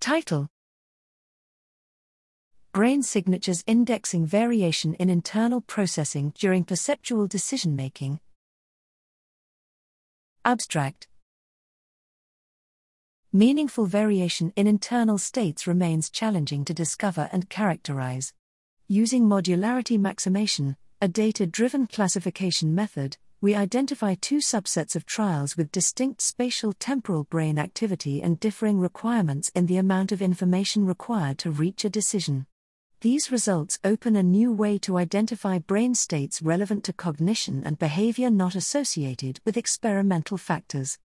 Title Brain signatures indexing variation in internal processing during perceptual decision making. Abstract Meaningful variation in internal states remains challenging to discover and characterize. Using modularity maximation, a data driven classification method, we identify two subsets of trials with distinct spatial temporal brain activity and differing requirements in the amount of information required to reach a decision. These results open a new way to identify brain states relevant to cognition and behavior not associated with experimental factors.